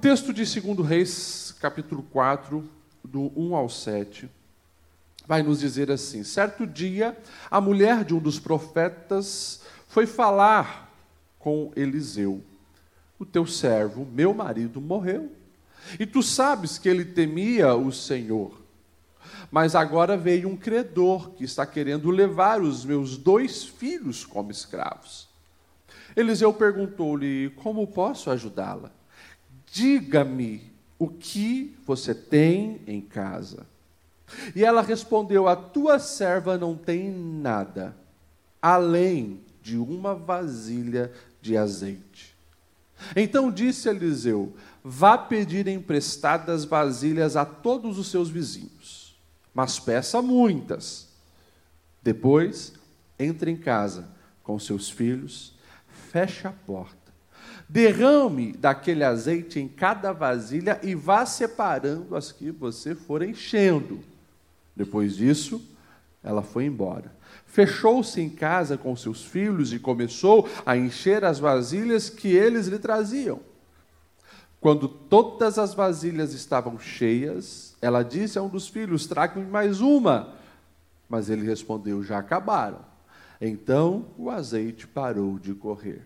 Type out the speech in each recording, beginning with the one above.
Texto de 2 Reis, capítulo 4, do 1 ao 7, vai nos dizer assim: certo dia, a mulher de um dos profetas foi falar com Eliseu: O teu servo, meu marido, morreu. E tu sabes que ele temia o Senhor. Mas agora veio um credor que está querendo levar os meus dois filhos como escravos. Eliseu perguntou-lhe: Como posso ajudá-la? Diga-me o que você tem em casa. E ela respondeu: A tua serva não tem nada, além de uma vasilha de azeite. Então disse Eliseu: Vá pedir emprestadas vasilhas a todos os seus vizinhos, mas peça muitas. Depois, entre em casa com seus filhos, feche a porta Derrame daquele azeite em cada vasilha e vá separando as que você for enchendo. Depois disso, ela foi embora. Fechou-se em casa com seus filhos e começou a encher as vasilhas que eles lhe traziam. Quando todas as vasilhas estavam cheias, ela disse a um dos filhos: Traga-me mais uma. Mas ele respondeu: Já acabaram. Então o azeite parou de correr.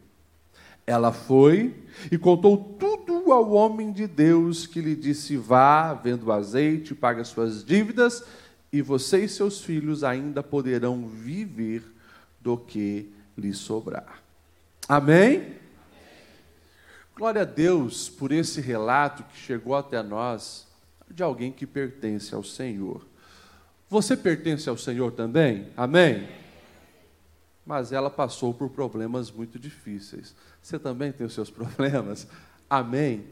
Ela foi e contou tudo ao homem de Deus, que lhe disse: Vá, vendo o azeite, paga suas dívidas, e você e seus filhos ainda poderão viver do que lhe sobrar. Amém? Glória a Deus por esse relato que chegou até nós de alguém que pertence ao Senhor. Você pertence ao Senhor também? Amém? Mas ela passou por problemas muito difíceis. Você também tem os seus problemas? Amém?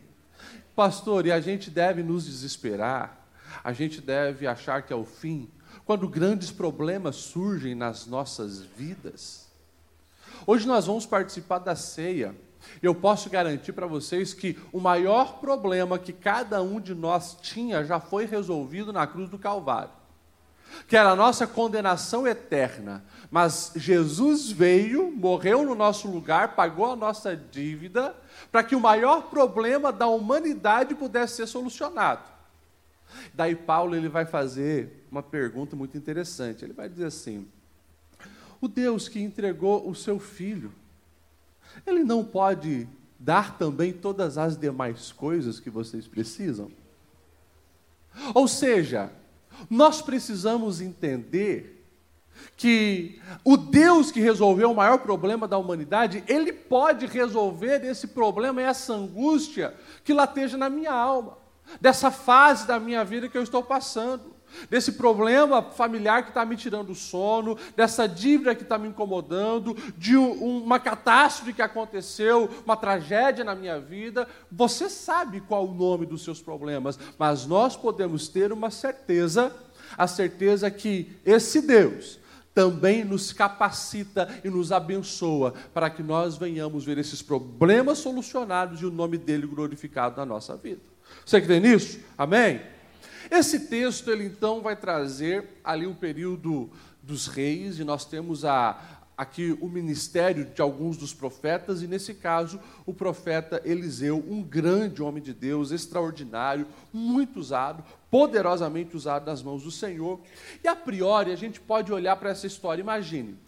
Pastor, e a gente deve nos desesperar? A gente deve achar que é o fim? Quando grandes problemas surgem nas nossas vidas? Hoje nós vamos participar da ceia. Eu posso garantir para vocês que o maior problema que cada um de nós tinha já foi resolvido na cruz do Calvário que era a nossa condenação eterna. Mas Jesus veio, morreu no nosso lugar, pagou a nossa dívida, para que o maior problema da humanidade pudesse ser solucionado. Daí Paulo ele vai fazer uma pergunta muito interessante. Ele vai dizer assim: O Deus que entregou o seu filho, ele não pode dar também todas as demais coisas que vocês precisam? Ou seja, nós precisamos entender que o Deus que resolveu o maior problema da humanidade, ele pode resolver esse problema, essa angústia que lateja na minha alma, dessa fase da minha vida que eu estou passando desse problema familiar que está me tirando o sono, dessa dívida que está me incomodando, de uma catástrofe que aconteceu, uma tragédia na minha vida. Você sabe qual o nome dos seus problemas, mas nós podemos ter uma certeza, a certeza que esse Deus também nos capacita e nos abençoa para que nós venhamos ver esses problemas solucionados e o nome dele glorificado na nossa vida. Você crê nisso? Amém? Esse texto, ele então vai trazer ali o período dos reis, e nós temos a, aqui o ministério de alguns dos profetas, e nesse caso, o profeta Eliseu, um grande homem de Deus, extraordinário, muito usado, poderosamente usado nas mãos do Senhor. E a priori, a gente pode olhar para essa história, imagine,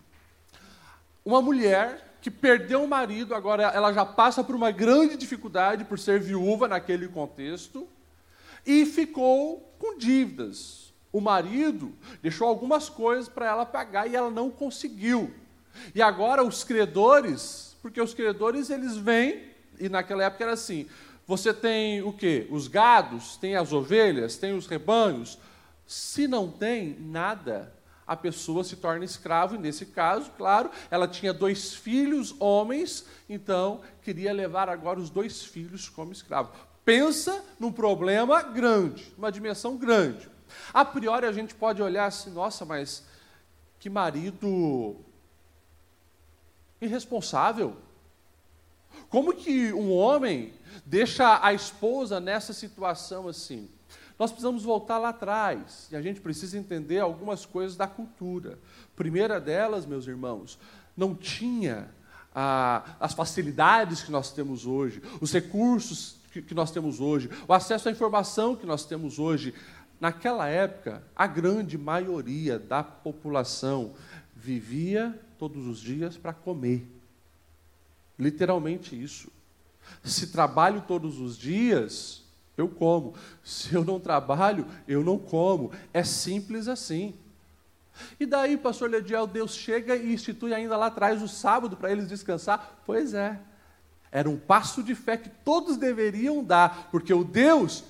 uma mulher que perdeu o marido, agora ela já passa por uma grande dificuldade por ser viúva naquele contexto, e ficou com dívidas. O marido deixou algumas coisas para ela pagar e ela não conseguiu. E agora os credores, porque os credores eles vêm, e naquela época era assim: você tem o quê? Os gados, tem as ovelhas, tem os rebanhos. Se não tem nada, a pessoa se torna escravo, e nesse caso, claro, ela tinha dois filhos homens, então queria levar agora os dois filhos como escravo pensa num problema grande, uma dimensão grande. A priori a gente pode olhar assim, nossa, mas que marido irresponsável. Como que um homem deixa a esposa nessa situação assim? Nós precisamos voltar lá atrás e a gente precisa entender algumas coisas da cultura. Primeira delas, meus irmãos, não tinha ah, as facilidades que nós temos hoje, os recursos que, que nós temos hoje, o acesso à informação que nós temos hoje. Naquela época, a grande maioria da população vivia todos os dias para comer. Literalmente isso. Se trabalho todos os dias, eu como. Se eu não trabalho, eu não como. É simples assim. E daí, pastor Lediel, Deus chega e institui ainda lá atrás o sábado para eles descansar? Pois é. Era um passo de fé que todos deveriam dar, porque o Deus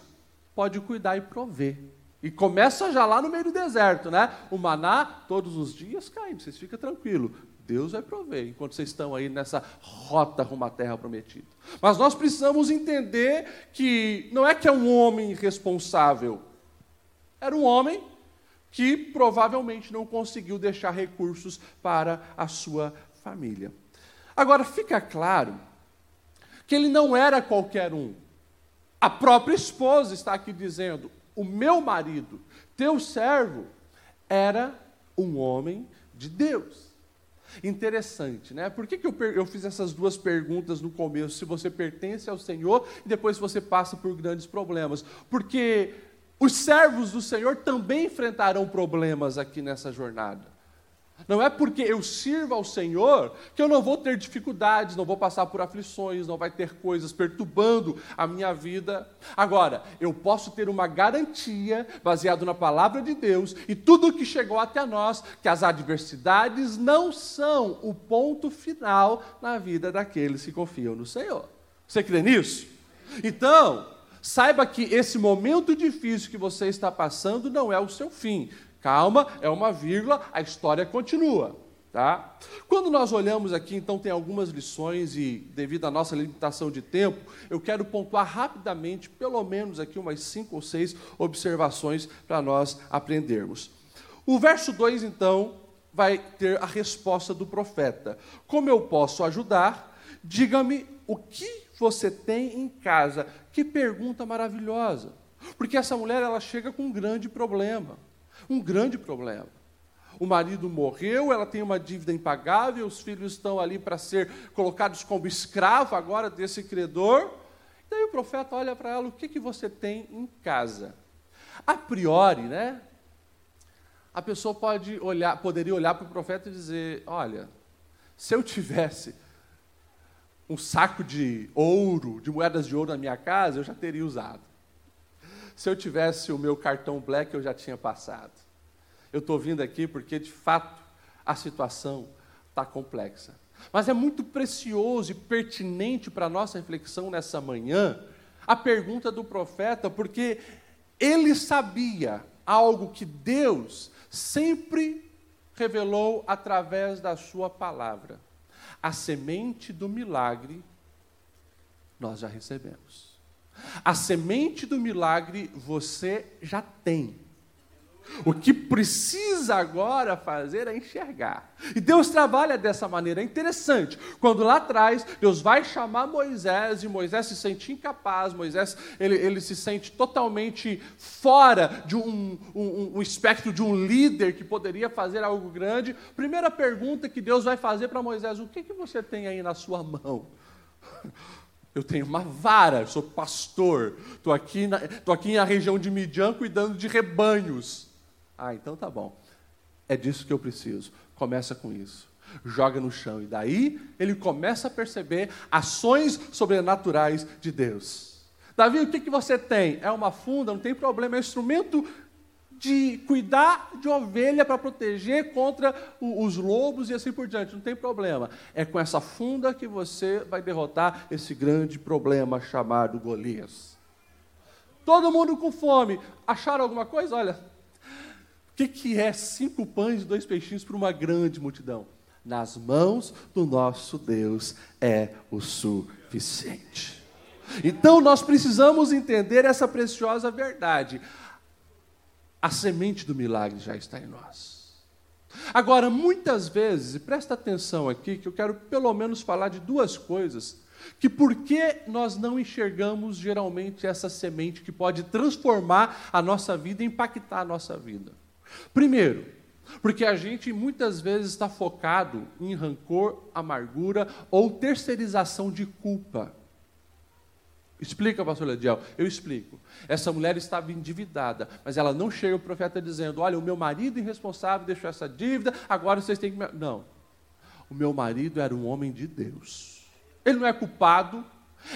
pode cuidar e prover. E começa já lá no meio do deserto, né? O maná todos os dias caindo, vocês ficam tranquilos. Deus vai prover, enquanto vocês estão aí nessa rota rumo à terra prometida. Mas nós precisamos entender que não é que é um homem responsável, era um homem que provavelmente não conseguiu deixar recursos para a sua família. Agora, fica claro que ele não era qualquer um. A própria esposa está aqui dizendo: o meu marido, teu servo, era um homem de Deus. Interessante, né? Por que, que eu, eu fiz essas duas perguntas no começo? Se você pertence ao Senhor e depois você passa por grandes problemas. Porque os servos do Senhor também enfrentarão problemas aqui nessa jornada. Não é porque eu sirvo ao Senhor que eu não vou ter dificuldades, não vou passar por aflições, não vai ter coisas perturbando a minha vida. Agora, eu posso ter uma garantia baseado na palavra de Deus e tudo que chegou até nós, que as adversidades não são o ponto final na vida daqueles que confiam no Senhor. Você crê nisso? Então, saiba que esse momento difícil que você está passando não é o seu fim. Calma, é uma vírgula, a história continua. Tá? Quando nós olhamos aqui, então, tem algumas lições, e devido à nossa limitação de tempo, eu quero pontuar rapidamente, pelo menos aqui, umas cinco ou seis observações para nós aprendermos. O verso 2, então, vai ter a resposta do profeta: Como eu posso ajudar? Diga-me o que você tem em casa. Que pergunta maravilhosa. Porque essa mulher ela chega com um grande problema um grande problema. O marido morreu, ela tem uma dívida impagável, os filhos estão ali para ser colocados como escravo agora desse credor. Daí o profeta olha para ela: o que, que você tem em casa? A priori, né? A pessoa pode olhar, poderia olhar para o profeta e dizer: olha, se eu tivesse um saco de ouro, de moedas de ouro na minha casa, eu já teria usado. Se eu tivesse o meu cartão black, eu já tinha passado. Eu estou vindo aqui porque, de fato, a situação está complexa. Mas é muito precioso e pertinente para a nossa reflexão nessa manhã a pergunta do profeta, porque ele sabia algo que Deus sempre revelou através da sua palavra. A semente do milagre nós já recebemos. A semente do milagre você já tem. O que precisa agora fazer é enxergar. E Deus trabalha dessa maneira. É interessante. Quando lá atrás Deus vai chamar Moisés e Moisés se sente incapaz, Moisés ele, ele se sente totalmente fora de um, um, um espectro de um líder que poderia fazer algo grande. Primeira pergunta que Deus vai fazer para Moisés: o que, que você tem aí na sua mão? Eu tenho uma vara, sou pastor, estou aqui, na, aqui na região de Midian cuidando de rebanhos. Ah, então tá bom. É disso que eu preciso. Começa com isso. Joga no chão. E daí ele começa a perceber ações sobrenaturais de Deus. Davi, o que, que você tem? É uma funda, não tem problema, é um instrumento de cuidar de ovelha para proteger contra os lobos e assim por diante, não tem problema. É com essa funda que você vai derrotar esse grande problema chamado Golias. Todo mundo com fome. Acharam alguma coisa? Olha, o que, que é cinco pães e dois peixinhos para uma grande multidão? Nas mãos do nosso Deus é o suficiente. Então nós precisamos entender essa preciosa verdade. A semente do milagre já está em nós. Agora, muitas vezes, e presta atenção aqui, que eu quero pelo menos falar de duas coisas, que por que nós não enxergamos geralmente essa semente que pode transformar a nossa vida e impactar a nossa vida. Primeiro, porque a gente muitas vezes está focado em rancor, amargura ou terceirização de culpa. Explica, pastor Lediel. Eu explico. Essa mulher estava endividada, mas ela não chega o profeta dizendo: Olha, o meu marido irresponsável deixou essa dívida, agora vocês têm que. Não. O meu marido era um homem de Deus. Ele não é culpado.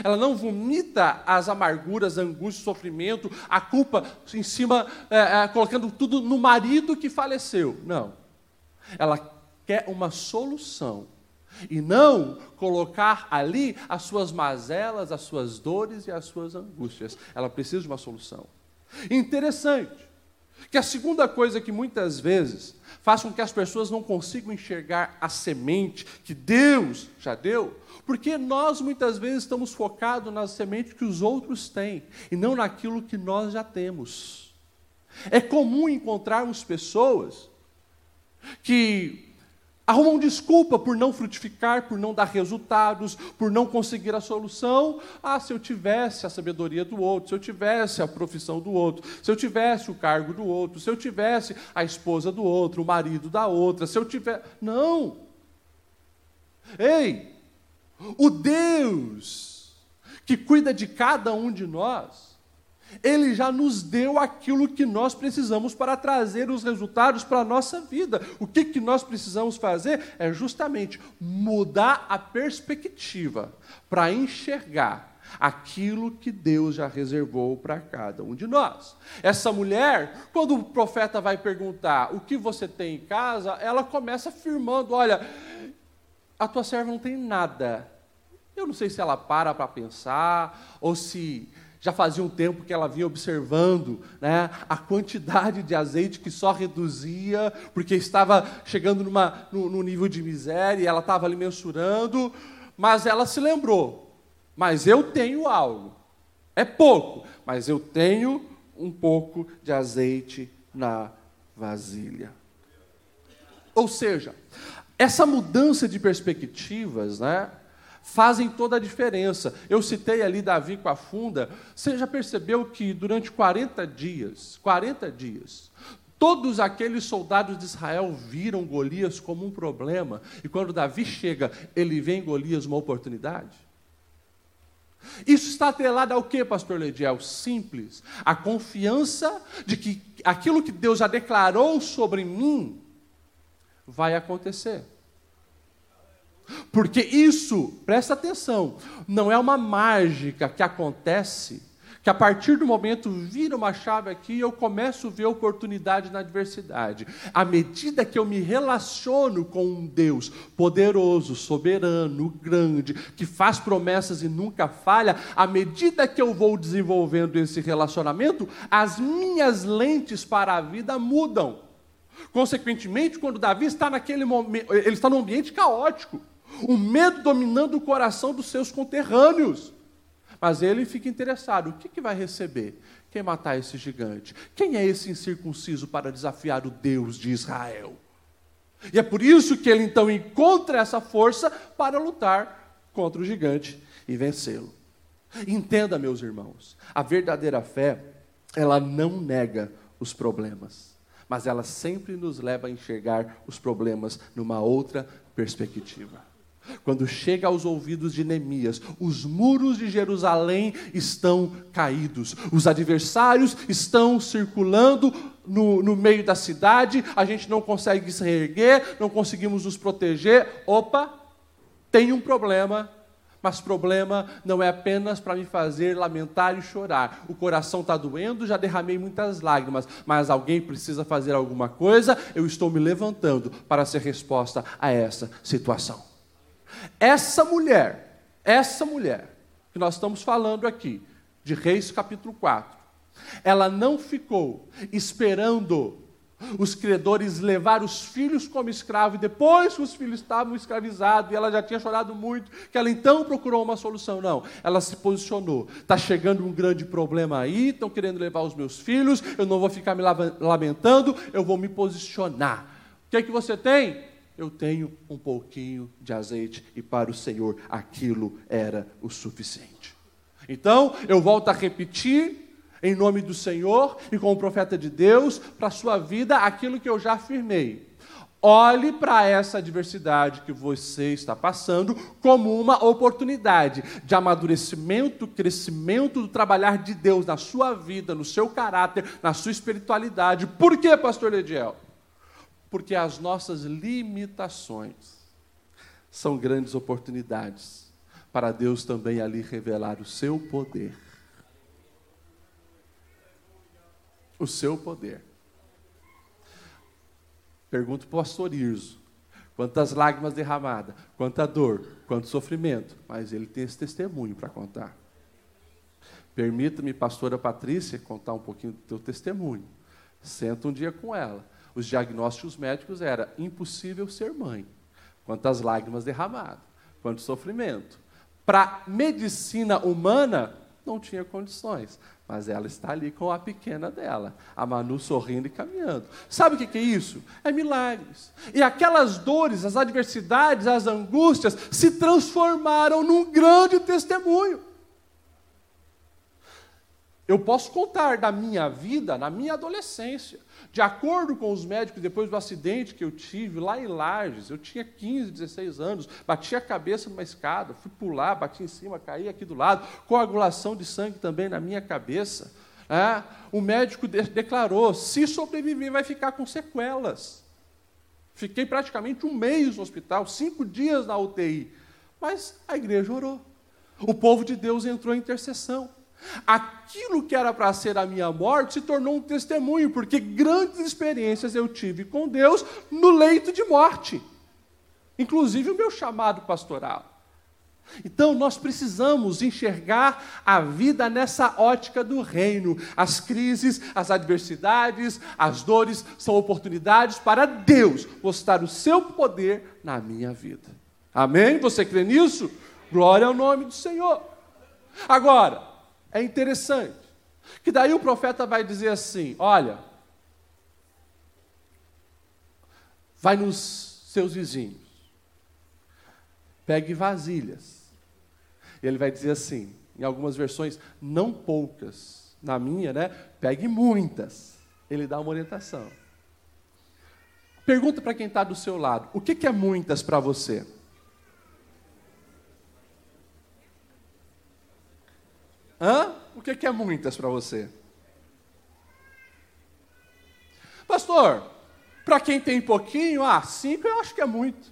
Ela não vomita as amarguras, a angústia, sofrimento, a culpa em cima, é, é, colocando tudo no marido que faleceu. Não. Ela quer uma solução e não colocar ali as suas mazelas, as suas dores e as suas angústias. Ela precisa de uma solução. Interessante que a segunda coisa que muitas vezes faz com que as pessoas não consigam enxergar a semente que Deus já deu, porque nós muitas vezes estamos focados na semente que os outros têm e não naquilo que nós já temos. É comum encontrarmos pessoas que arrumam desculpa por não frutificar, por não dar resultados, por não conseguir a solução. Ah, se eu tivesse a sabedoria do outro, se eu tivesse a profissão do outro, se eu tivesse o cargo do outro, se eu tivesse a esposa do outro, o marido da outra, se eu tiver. Não! Ei! O Deus que cuida de cada um de nós, ele já nos deu aquilo que nós precisamos para trazer os resultados para a nossa vida. O que, que nós precisamos fazer é justamente mudar a perspectiva para enxergar aquilo que Deus já reservou para cada um de nós. Essa mulher, quando o profeta vai perguntar o que você tem em casa, ela começa afirmando: Olha, a tua serva não tem nada. Eu não sei se ela para para pensar ou se já fazia um tempo que ela vinha observando né, a quantidade de azeite que só reduzia, porque estava chegando numa, no, no nível de miséria, e ela estava ali mensurando, mas ela se lembrou: mas eu tenho algo. É pouco, mas eu tenho um pouco de azeite na vasilha. Ou seja, essa mudança de perspectivas, né? Fazem toda a diferença. Eu citei ali Davi com a funda. Você já percebeu que durante 40 dias, 40 dias, todos aqueles soldados de Israel viram Golias como um problema, e quando Davi chega, ele vê em Golias uma oportunidade? Isso está atrelado ao que, pastor Lediel? Simples. A confiança de que aquilo que Deus já declarou sobre mim vai acontecer. Porque isso, presta atenção, não é uma mágica que acontece, que a partir do momento vira uma chave aqui e eu começo a ver oportunidade na adversidade. À medida que eu me relaciono com um Deus poderoso, soberano, grande, que faz promessas e nunca falha, à medida que eu vou desenvolvendo esse relacionamento, as minhas lentes para a vida mudam. Consequentemente, quando Davi está naquele momento, ele está num ambiente caótico o medo dominando o coração dos seus conterrâneos. Mas ele fica interessado: o que, que vai receber? Quem matar esse gigante? Quem é esse incircunciso para desafiar o Deus de Israel? E é por isso que ele então encontra essa força para lutar contra o gigante e vencê-lo. Entenda, meus irmãos, a verdadeira fé, ela não nega os problemas, mas ela sempre nos leva a enxergar os problemas numa outra perspectiva. Quando chega aos ouvidos de Neemias, os muros de Jerusalém estão caídos, os adversários estão circulando no, no, meio da cidade, a gente não consegue se reerguer, não conseguimos nos proteger. Opa, tem um problema, mas problema não é apenas para me fazer lamentar e chorar. O coração está doendo, já derramei muitas lágrimas, mas alguém precisa fazer alguma coisa, eu estou me levantando para ser resposta a essa situação. Essa mulher, essa mulher que nós estamos falando aqui, de Reis capítulo 4, ela não ficou esperando os credores levar os filhos como escravo, e depois que os filhos estavam escravizados, e ela já tinha chorado muito, que ela então procurou uma solução. Não, ela se posicionou. Está chegando um grande problema aí, estão querendo levar os meus filhos, eu não vou ficar me lamentando, eu vou me posicionar. O que é que você tem? Eu tenho um pouquinho de azeite e para o Senhor aquilo era o suficiente. Então, eu volto a repetir em nome do Senhor e como profeta de Deus para a sua vida aquilo que eu já afirmei. Olhe para essa adversidade que você está passando como uma oportunidade de amadurecimento, crescimento do trabalhar de Deus na sua vida, no seu caráter, na sua espiritualidade. Por quê, pastor Lediel? Porque as nossas limitações são grandes oportunidades para Deus também ali revelar o seu poder. O seu poder. Pergunto para o pastor Irso. Quantas lágrimas derramadas, quanta dor, quanto sofrimento. Mas ele tem esse testemunho para contar. Permita-me, pastora Patrícia, contar um pouquinho do teu testemunho. Senta um dia com ela. Os diagnósticos médicos era impossível ser mãe. Quantas lágrimas derramadas, quanto sofrimento. Para medicina humana, não tinha condições. Mas ela está ali com a pequena dela, a Manu sorrindo e caminhando. Sabe o que é isso? É milagres. E aquelas dores, as adversidades, as angústias se transformaram num grande testemunho. Eu posso contar da minha vida, na minha adolescência. De acordo com os médicos, depois do acidente que eu tive lá em Lages, eu tinha 15, 16 anos, bati a cabeça numa escada, fui pular, bati em cima, caí aqui do lado, coagulação de sangue também na minha cabeça. É, o médico de declarou: se sobreviver, vai ficar com sequelas. Fiquei praticamente um mês no hospital, cinco dias na UTI. Mas a igreja orou. O povo de Deus entrou em intercessão. Aquilo que era para ser a minha morte se tornou um testemunho, porque grandes experiências eu tive com Deus no leito de morte, inclusive o meu chamado pastoral. Então, nós precisamos enxergar a vida nessa ótica do reino. As crises, as adversidades, as dores são oportunidades para Deus mostrar o seu poder na minha vida. Amém? Você crê nisso? Glória ao nome do Senhor. Agora, é interessante. Que daí o profeta vai dizer assim: olha, vai nos seus vizinhos, pegue vasilhas. E ele vai dizer assim, em algumas versões, não poucas. Na minha, né? Pegue muitas. Ele dá uma orientação. Pergunta para quem está do seu lado: o que, que é muitas para você? Hã? O que é muitas para você? Pastor, para quem tem pouquinho, ah, cinco eu acho que é muito.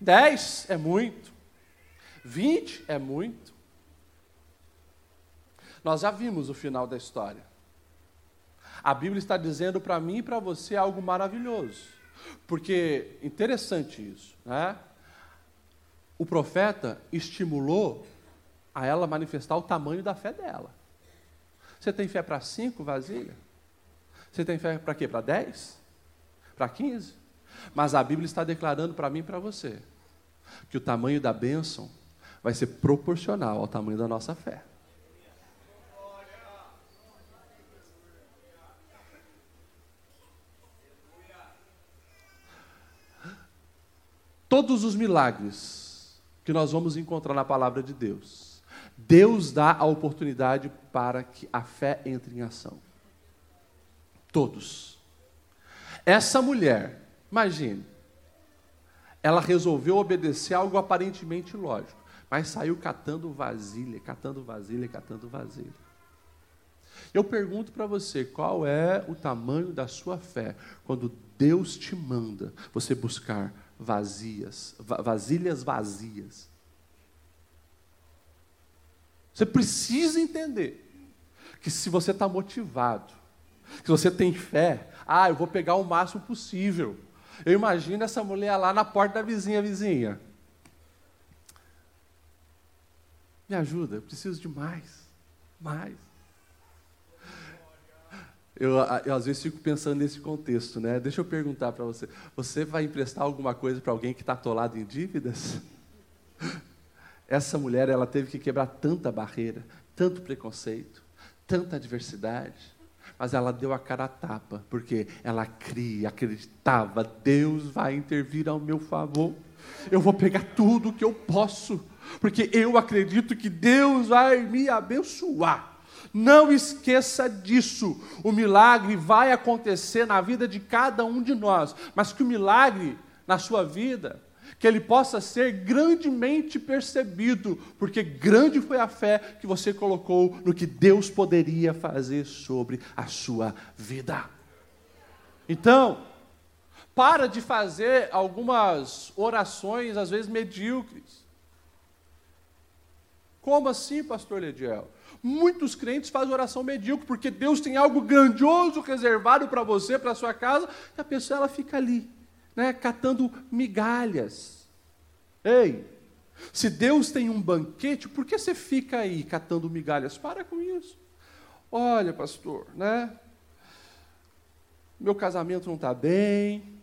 Dez é muito. Vinte é muito. Nós já vimos o final da história. A Bíblia está dizendo para mim e para você algo maravilhoso. Porque, interessante isso, né? O profeta estimulou a ela manifestar o tamanho da fé dela. Você tem fé para cinco vasilhas? Você tem fé para quê? Para dez? Para quinze? Mas a Bíblia está declarando para mim e para você que o tamanho da bênção vai ser proporcional ao tamanho da nossa fé. Todos os milagres que nós vamos encontrar na palavra de Deus Deus dá a oportunidade para que a fé entre em ação. Todos. Essa mulher, imagine, ela resolveu obedecer algo aparentemente lógico, mas saiu catando vasilha, catando vasilha, catando vasilha. Eu pergunto para você, qual é o tamanho da sua fé quando Deus te manda você buscar vazias, vasilhas vazias? Você precisa entender que se você está motivado, que você tem fé, ah, eu vou pegar o máximo possível. Eu imagino essa mulher lá na porta da vizinha, vizinha. Me ajuda, eu preciso de mais, mais. Eu, eu, às vezes fico pensando nesse contexto, né? Deixa eu perguntar para você: você vai emprestar alguma coisa para alguém que está atolado em dívidas? Essa mulher, ela teve que quebrar tanta barreira, tanto preconceito, tanta adversidade, mas ela deu a cara a tapa, porque ela cria, acreditava, Deus vai intervir ao meu favor. Eu vou pegar tudo que eu posso, porque eu acredito que Deus vai me abençoar. Não esqueça disso. O milagre vai acontecer na vida de cada um de nós, mas que o milagre na sua vida, que ele possa ser grandemente percebido, porque grande foi a fé que você colocou no que Deus poderia fazer sobre a sua vida. Então, para de fazer algumas orações, às vezes medíocres. Como assim, pastor Lediel? Muitos crentes fazem oração medíocre, porque Deus tem algo grandioso reservado para você, para sua casa, e a pessoa ela fica ali, né, catando migalhas. Ei, se Deus tem um banquete, por que você fica aí catando migalhas? Para com isso. Olha, pastor, né? Meu casamento não está bem.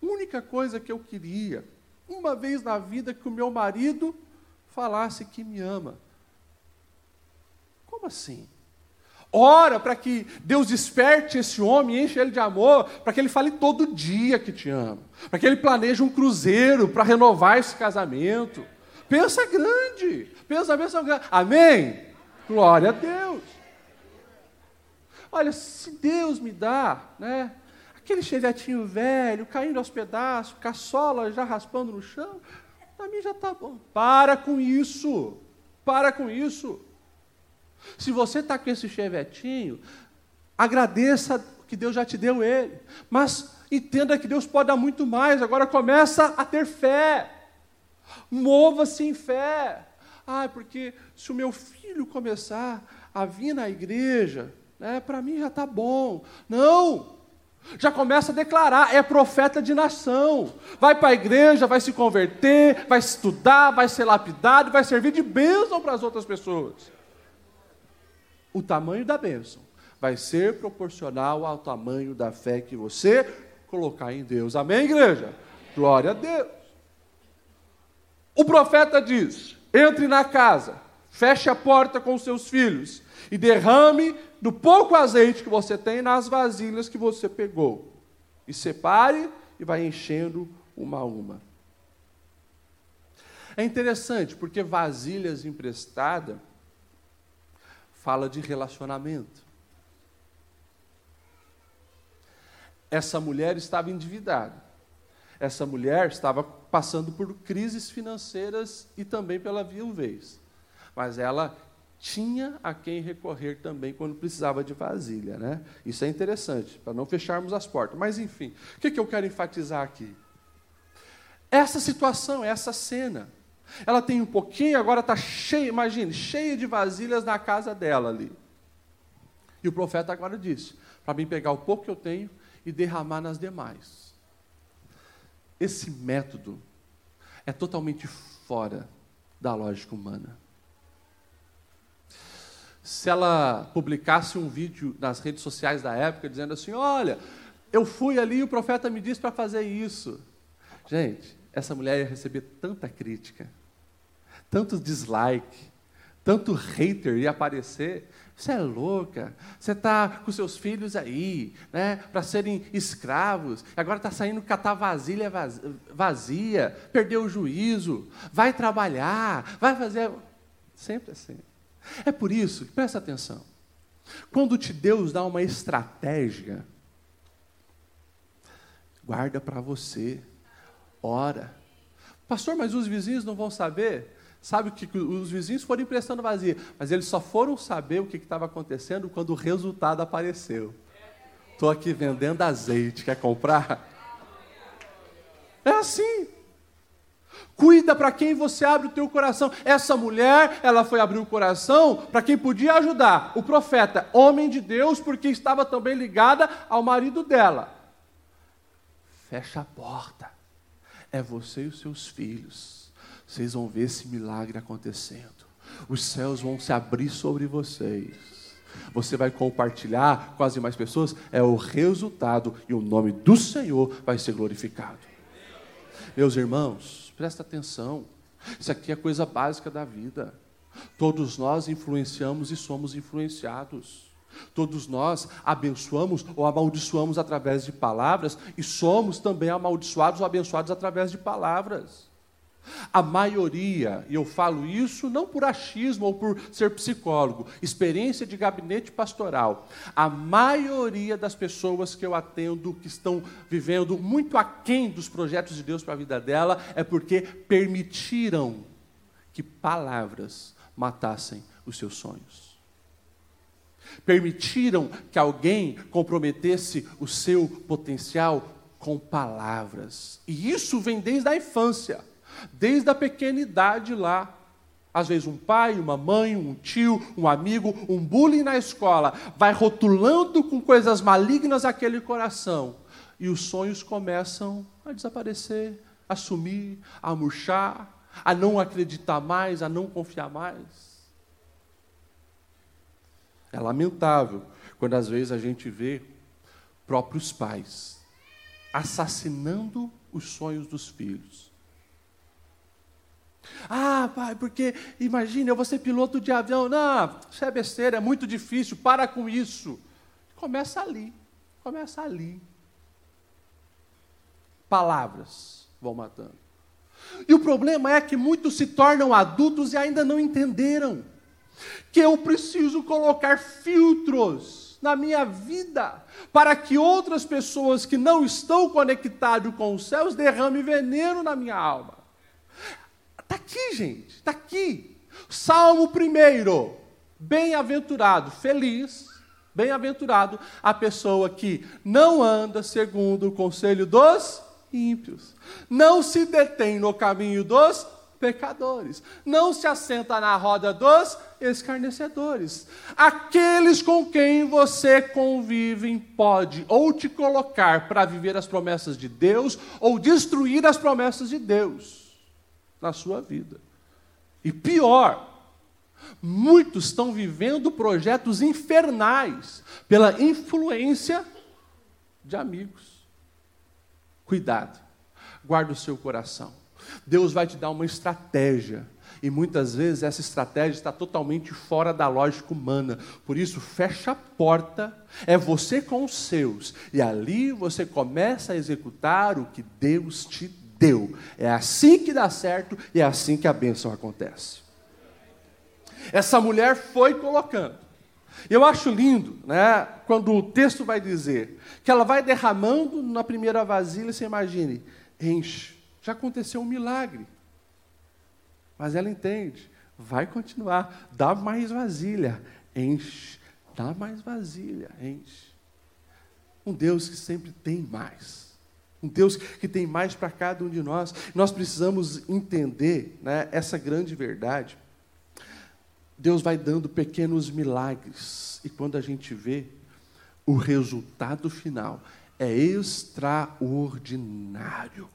Única coisa que eu queria, uma vez na vida, que o meu marido falasse que me ama. Como assim? Ora para que Deus desperte esse homem, enche ele de amor, para que ele fale todo dia que te ama, para que ele planeje um cruzeiro para renovar esse casamento. Pensa grande, pensa, pensa grande. Amém? Glória a Deus. Olha, se Deus me dá, né, aquele chevetinho velho, caindo aos pedaços, caçola já raspando no chão, para mim já está bom. Para com isso, para com isso. Se você está com esse chevetinho, agradeça que Deus já te deu ele. Mas entenda que Deus pode dar muito mais. Agora começa a ter fé. Mova-se em fé. Ah, porque se o meu filho começar a vir na igreja, né, para mim já está bom. Não! Já começa a declarar, é profeta de nação. Vai para a igreja, vai se converter, vai estudar, vai ser lapidado, vai servir de bênção para as outras pessoas o tamanho da bênção vai ser proporcional ao tamanho da fé que você colocar em Deus. Amém, igreja? Glória a Deus. O profeta diz: entre na casa, feche a porta com seus filhos e derrame do pouco azeite que você tem nas vasilhas que você pegou. E separe e vai enchendo uma a uma. É interessante porque vasilhas emprestadas fala de relacionamento. Essa mulher estava endividada. Essa mulher estava passando por crises financeiras e também pela viuvez. Mas ela tinha a quem recorrer também quando precisava de vasilha. Né? Isso é interessante, para não fecharmos as portas. Mas, enfim, o que, que eu quero enfatizar aqui? Essa situação, essa cena. Ela tem um pouquinho, agora está cheia, imagine, cheia de vasilhas na casa dela ali. E o profeta agora disse: para mim pegar o pouco que eu tenho e derramar nas demais. Esse método é totalmente fora da lógica humana. Se ela publicasse um vídeo nas redes sociais da época dizendo assim: Olha, eu fui ali e o profeta me disse para fazer isso. Gente, essa mulher ia receber tanta crítica tanto dislike, tanto hater ia aparecer. Você é louca, você está com seus filhos aí, né, para serem escravos, agora está saindo catar vasilha vazia, perdeu o juízo, vai trabalhar, vai fazer. Sempre assim. É por isso, presta atenção, quando te Deus dá uma estratégia, guarda para você, ora. Pastor, mas os vizinhos não vão saber? Sabe o que os vizinhos foram emprestando vazia, mas eles só foram saber o que estava acontecendo quando o resultado apareceu. Estou aqui vendendo azeite, quer comprar? É assim. Cuida para quem você abre o teu coração. Essa mulher, ela foi abrir o coração para quem podia ajudar. O profeta, homem de Deus, porque estava também ligada ao marido dela. Fecha a porta. É você e os seus filhos vocês vão ver esse milagre acontecendo. Os céus vão se abrir sobre vocês. Você vai compartilhar com as demais pessoas, é o resultado e o nome do Senhor vai ser glorificado. Meus irmãos, presta atenção. Isso aqui é coisa básica da vida. Todos nós influenciamos e somos influenciados. Todos nós abençoamos ou amaldiçoamos através de palavras e somos também amaldiçoados ou abençoados através de palavras. A maioria, e eu falo isso não por achismo ou por ser psicólogo, experiência de gabinete pastoral, a maioria das pessoas que eu atendo que estão vivendo muito aquém dos projetos de Deus para a vida dela é porque permitiram que palavras matassem os seus sonhos. Permitiram que alguém comprometesse o seu potencial com palavras. E isso vem desde a infância desde a pequena idade lá. Às vezes, um pai, uma mãe, um tio, um amigo, um bullying na escola, vai rotulando com coisas malignas aquele coração. E os sonhos começam a desaparecer, a sumir, a murchar, a não acreditar mais, a não confiar mais. É lamentável quando às vezes a gente vê próprios pais assassinando os sonhos dos filhos. Ah, pai, porque imagina, eu vou ser piloto de avião. Não, isso é besteira, é muito difícil, para com isso. Começa ali, começa ali. Palavras vão matando. E o problema é que muitos se tornam adultos e ainda não entenderam que eu preciso colocar filtros na minha vida para que outras pessoas que não estão conectadas com os céus derramem veneno na minha alma. Está aqui, gente, está aqui. Salmo primeiro. Bem-aventurado, feliz, bem-aventurado a pessoa que não anda segundo o conselho dos ímpios, não se detém no caminho dos pecadores, não se assenta na roda dos escarnecedores. Aqueles com quem você convive pode ou te colocar para viver as promessas de Deus ou destruir as promessas de Deus na sua vida. E pior, muitos estão vivendo projetos infernais pela influência de amigos. Cuidado, guarda o seu coração. Deus vai te dar uma estratégia. E muitas vezes essa estratégia está totalmente fora da lógica humana. Por isso, fecha a porta, é você com os seus. E ali você começa a executar o que Deus te deu. É assim que dá certo e é assim que a bênção acontece. Essa mulher foi colocando. Eu acho lindo, né, quando o texto vai dizer que ela vai derramando na primeira vasilha, você imagine, enche. Já aconteceu um milagre. Mas ela entende, vai continuar, dá mais vasilha, enche, dá mais vasilha, enche. Um Deus que sempre tem mais. Um Deus que tem mais para cada um de nós. Nós precisamos entender né, essa grande verdade. Deus vai dando pequenos milagres, e quando a gente vê, o resultado final é extraordinário.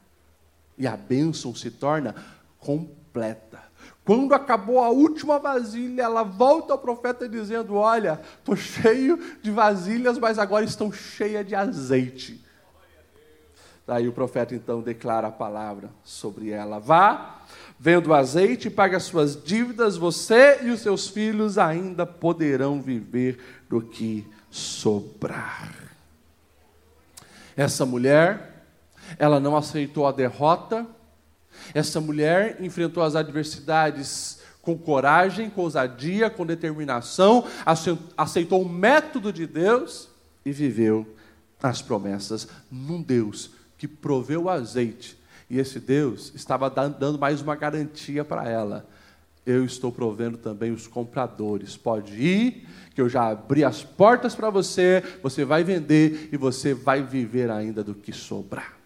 E a bênção se torna completa. Quando acabou a última vasilha, ela volta ao profeta dizendo: Olha, estou cheio de vasilhas, mas agora estão cheias de azeite. Daí o profeta então declara a palavra sobre ela: Vá, venda o azeite pague as suas dívidas, você e os seus filhos ainda poderão viver do que sobrar. Essa mulher, ela não aceitou a derrota, essa mulher enfrentou as adversidades com coragem, com ousadia, com determinação, aceitou o método de Deus e viveu as promessas num Deus que proveu o azeite. E esse Deus estava dando mais uma garantia para ela. Eu estou provendo também os compradores. Pode ir, que eu já abri as portas para você, você vai vender e você vai viver ainda do que sobrar.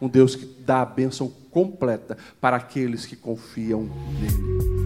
Um Deus que dá a bênção completa para aqueles que confiam nele.